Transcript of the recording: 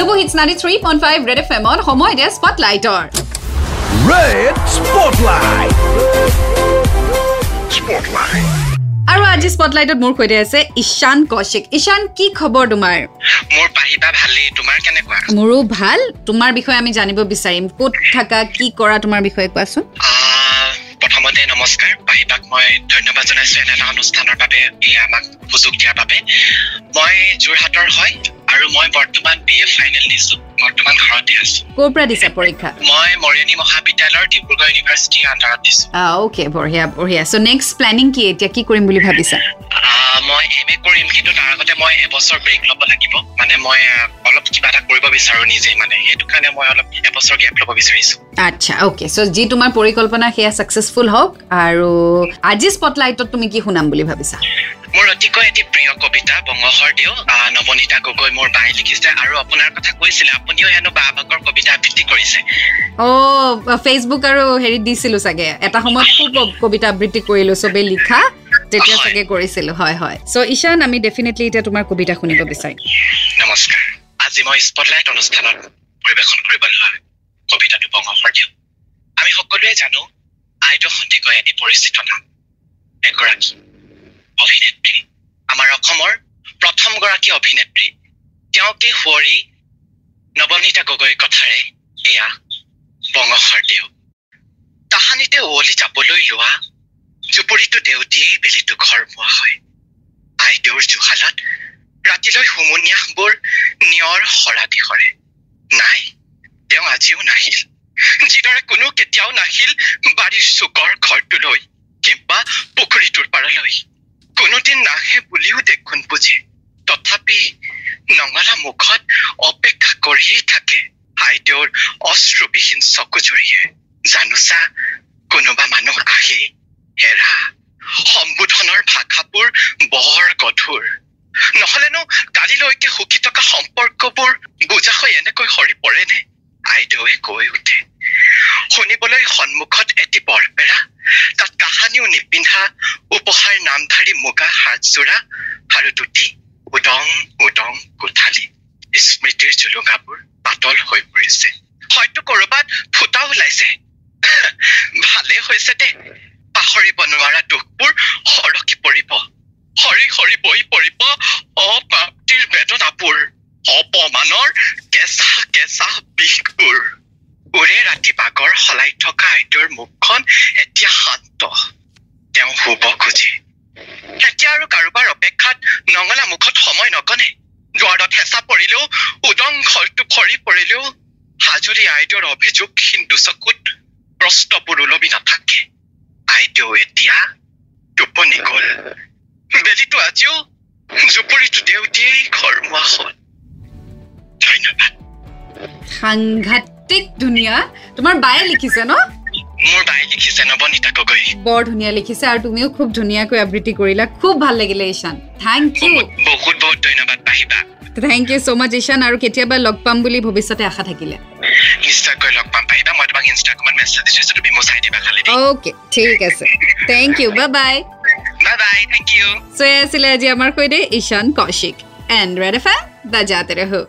চুবু hits ninety three point five red F M সময় এতিয়া স্পটলাইটৰ Spotlight. Spotlight. আৰু আজি স্পটলাইটত মোৰ সৈতে আছে ঈশান কৌশিক। ঈশান কি খবৰ তোমাৰ? মোৰ পাহিবা ভালেই। তোমাৰ কেনেকুৱা? মোৰো ভাল। তোমাৰ বিষয়ে আমি জানিব বিচাৰিম। ক'ত থাকা কি কৰা তোমাৰ বিষয়ে কোৱাচোন? প্ৰথমতে নমস্কাৰ। পাহিবাক মই ধন্যবাদ জনাইছো এনে এটা অনুষ্ঠানৰ বাবে। এই আমাক সুযোগ দিয়াৰ বাবে। মই যোৰহাটৰ হয় আৰু মই বৰ্তমান বি এ ফাইনেল দিছো বৰ্তমান ঘৰতে আছো। ক'ৰ পৰা দিছা পৰীক্ষা? মই মৰিয়নী মহাবিদ্যালয়ৰ ডিব্ৰুগড় ইউনিভাৰ্চিটিৰ আণ্ডাৰত দিছো। অ'কে বঢ়িয়া বঢ়িয়া। চ' নেক্সট প্লেনিং কি? এতিয়া কি কৰিম বুলি ভাবিছা? মই এম এ কৰিম কিন্তু তাৰ আগতে মই এবছৰ ব্ৰেক ল'ব লাগিব। মানে মই অলপ কিবা এটা কৰিব বিচাৰো নিজেই মানে। সেইটো কাৰণে মই অলপ এবছৰ গেপ ল'ব বিচাৰিছো। আচ্ছা অ'কে চ' যি তোমাৰ পৰিকল্পনা সেয়া ছাকচেছফুল হওক। আৰু আজি স্পটলাইটত তুমি কি শুনাম বুলি ভাবিছা? মোৰ অতিকৈ এটি প্ৰিয় কবিতা বংগহৰদেউ আহ, নৱনীতা গগৈ মোৰ বাই লিখিছে আৰু আপোনাৰ কথা কৈছিলে আপুনিও হেনো বা ভাগৰ কবিতা আবৃত্তি কৰিছে। অ' ফেচবুক আৰু হেৰিত দিছিলো চাগে। এটা সময়ত খুব কবিতা আবৃত্তি কৰিলো চবেই লিখা তেতিয়া। চাগে কৰিছিলো হয় হয়। চ' ঈশান আমি ডেফিনেটলি এতিয়া তোমাৰ কবিতা শুনিব বিচাৰিম। নমস্কাৰ। আজি মই স্পটলাইট অনুষ্ঠানত পৰিৱেশন কৰিব লোৱা কবিতাটো বংগহৰদেউ আমি সকলোৱে জানো আইদেউ সন্দিকৈ এটি পৰিচিত নাম। এগৰাকী অভিনেত্ৰী আমাৰ অসমৰ প্ৰথমগৰাকী অভিনেত্ৰী তেওঁকে সুঁৱৰি নৱনীতা গগৈৰ কথাৰে এয়া বংগহৰদেউ তাহানিতে উৱলি যাবলৈ লোৱা জুপুৰিটো দেউতিয়েই বেলিটো ঘৰ মোৱা হয়। আইদেউৰ জুহালত ৰাতিলৈ হুমুনিয়াহবোৰ নিয়ৰ সৰে নাই তেওঁ আজিও নাহিল। যিদৰে কোনো কেতিয়াও নাহিল বাৰীৰ চুকৰ ঘৰটোলৈ কিম্বা পুখুৰীটোৰ পাৰলৈ। কোনোদিন নাহে বুলিও দেখোন বুজে। তথাপি নঙলা মুখত অপেক্ষা কৰিয়েই থাকে আইদেউৰ অশ্ৰুবিহীন চকুজুৰিয়ে। জানোচা কোনোবা মানুহ আহে হেৰা সম্বোধনৰ ভাষাবোৰ বৰ গধুৰ নহলেনো কালিলৈকে সুখী থকা সম্পৰ্কবোৰ বুজা হৈ এনেকৈ সৰি পৰেনে? আইদেউৱে কৈ উঠে। শুনিবলৈ সন্মুখত এটি বৰপেৰা তাত কাহানিও নিপিন্ধা উপহাৰ নামধাৰী মুগা সাজযোৰা আৰু দুটি উদং উদং কোঠালি স্মৃতিৰ জুলুঙাবোৰ পাতল হৈ পৰিছে হয়তো কৰবাত ফুটা ওলাইছে ভালে হৈছে দে পাহৰিব নোৱাৰা দুখবোৰ সৰকি পৰিব সৰি সৰি বৈ পৰিব অপ্ৰাপ্তিৰ বেদনাবোৰ অপমানৰ কেঁচা কেঁচা বিষবোৰ ওৰে ৰাতি বাগৰ সলাই থকা আইদেউৰ মুখখন এতিয়া শান্ত তেওঁ শুব খুজে। এতিয়া আৰু কাৰোবাৰ অপেক্ষাত নঙলা মুখত সময় নগনে। দুৱাৰত হেঁচা পৰিলেও উদং ঘৰটো সৰি পৰিলেও হাজুৰি আইদেউৰ অভিযোগহীন দুচকুত প্ৰশ্নবোৰ ওলমি নাথাকে। আইদেউ এতিয়া টোপনি গল। বেলিটো আজিও জুপুৰিটো দেউতিয়েই ঘৰ মোৱা হ'ল। ধন্যবাদ। সাংঘাতিক ধুনীয়া তোমাৰ বায়ে লিখিছে ন? মোৰ বাই লিখিছে নৱনীতা গগৈ বৰ ধুনীয়া লিখিছে আৰু তুমিও খুব ধুনীয়াকৈ আবৃত্তি কৰিলা। খুব ভাল লাগিলে ঈশান। থেংক ইউ বহুত বহুত ধন্যবাদ পাহিবা। Thank you so' much Ishan. আৰু কেতিয়াবা লগ পাম বুলি ভৱিষ্যতে আশা থাকিলে। নিশ্চয়কৈ লগ পাম পাহিবা। মই তোমাক ইনষ্টাগ্ৰামত মেছেজ দিছো তুমি মোৰ চাই দিবা খালি অ'কে ঠিক আছে। Thank you bye bye bye bye thank you চ' এয়া আছিলে আজি আমাৰ সৈতে Ishan Kaushik. And red F M বাজাতে ৰহো